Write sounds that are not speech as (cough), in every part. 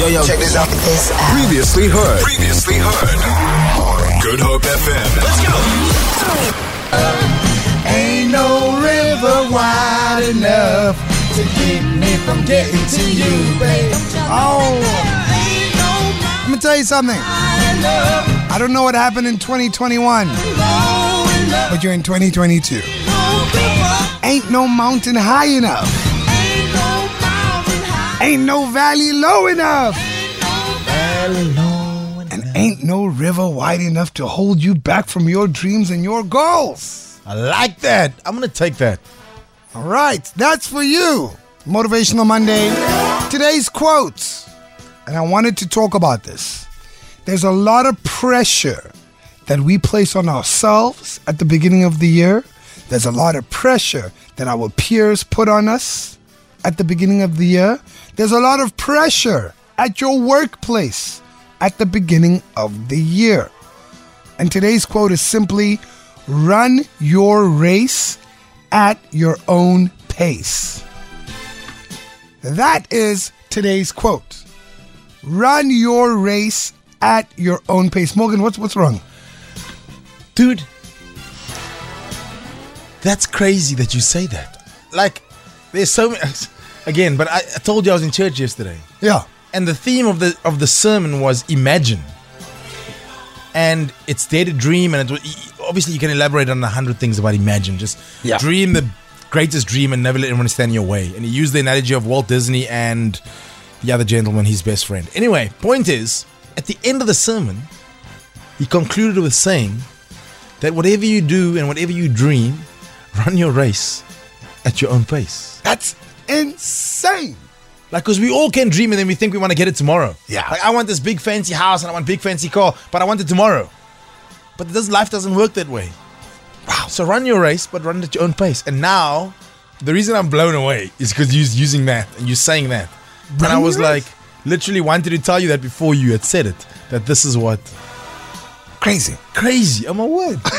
Yo, yo, check this out. This out. Previously heard. Previously heard. Good Hope FM. Let's go. Ain't no river wide enough to keep me from getting to you, babe. Oh, let me tell you something. I don't know what happened in 2021, but you're in 2022. Ain't no mountain high enough. Ain't no valley low enough. And ain't no river wide enough to hold you back from your dreams and your goals. I like that. I'm gonna take that. All right, that's for you. Motivational Monday. Today's quotes. And I wanted to talk about this. There's a lot of pressure that we place on ourselves at the beginning of the year. There's a lot of pressure that our peers put on us at the beginning of the year. There's a lot of pressure at your workplace at the beginning of the year. And today's quote is simply run your race at your own pace. That is today's quote. Run your race at your own pace. Morgan, what's what's wrong? Dude, that's crazy that you say that. Like, there's so many. (laughs) Again, but I, I told you I was in church yesterday. Yeah. and the theme of the of the sermon was imagine and it's to dream and it, was- obviously you can elaborate on a hundred things about imagine just Yeah. dream the greatest dream and never let anyone stand in your way and he used the analogy of walt disney and the other gentleman his best friend anyway point is at the end of the sermon he concluded with saying that whatever you do and whatever you dream run your race at your own pace That's insane. like, because we all can dream and then we think we want to get it tomorrow. Yeah. Like, I want this big fancy house and I want big fancy car, but I want it tomorrow. But it does, life doesn't work that way. Wow. So run your race, but run at your own pace. And now, the reason I'm blown away is because you're using that and you're saying that. and I was like, literally wanted to tell you that before you had said it, that this is what. Crazy. Crazy. Oh my word. (laughs)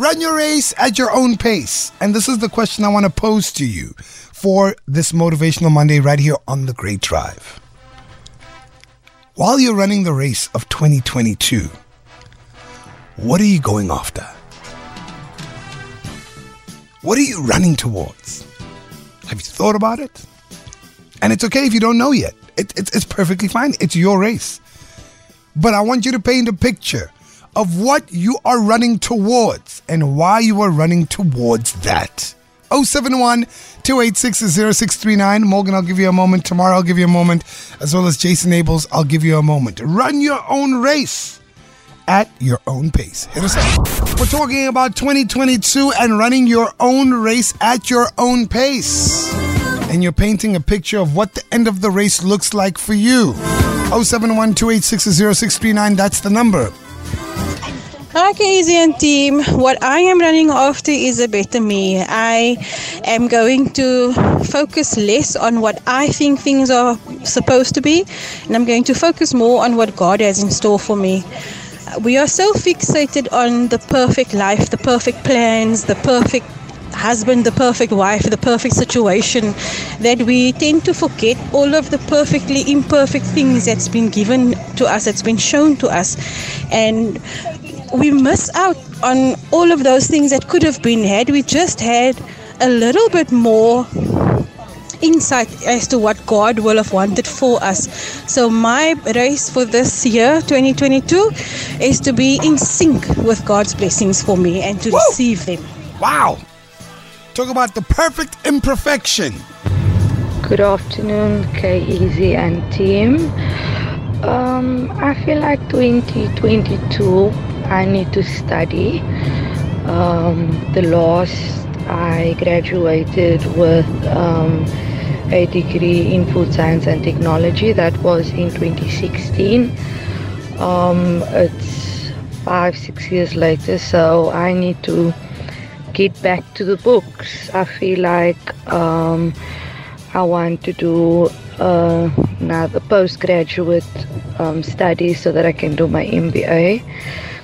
Run your race at your own pace. And this is the question I want to pose to you for this Motivational Monday right here on the Great Drive. While you're running the race of 2022, what are you going after? What are you running towards? Have you thought about it? And it's okay if you don't know yet. It, it's, it's perfectly fine. It's your race. But I want you to paint a picture of what you are running towards and why you are running towards that. 071 286 0639. Morgan, I'll give you a moment. Tomorrow, I'll give you a moment. As well as Jason Abels, I'll give you a moment. Run your own race at your own pace. Hit us up. We're talking about 2022 and running your own race at your own pace. And you're painting a picture of what the end of the race looks like for you. 071 286 0639. That's the number. Hi, and team. What I am running after is a better me. I am going to focus less on what I think things are supposed to be, and I'm going to focus more on what God has in store for me. We are so fixated on the perfect life, the perfect plans, the perfect husband, the perfect wife, the perfect situation, that we tend to forget all of the perfectly imperfect things that's been given to us, that's been shown to us. And we miss out on all of those things that could have been had we just had a little bit more insight as to what God will have wanted for us. So my race for this year 2022 is to be in sync with God's blessings for me and to receive them. Wow. Talk about the perfect imperfection. Good afternoon, K-Easy and team. Um, I feel like 2022, I need to study. Um, the last I graduated with um, a degree in food science and technology. That was in 2016. Um, it's five, six years later, so I need to get back to the books. I feel like um, I want to do uh, another postgraduate um, study so that I can do my MBA.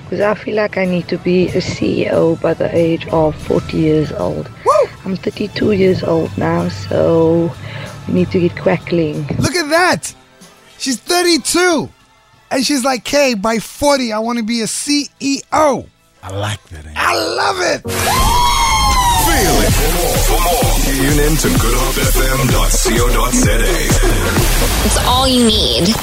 Because I feel like I need to be a CEO by the age of 40 years old. I'm 32 years old now, so we need to get crackling. Look at that. She's 32. And she's like, Kay, by 40, I want to be a CEO. I like that. eh? I love it. Feel it. For more, for more, tune in to goodhopefm.co.za. It's all you need.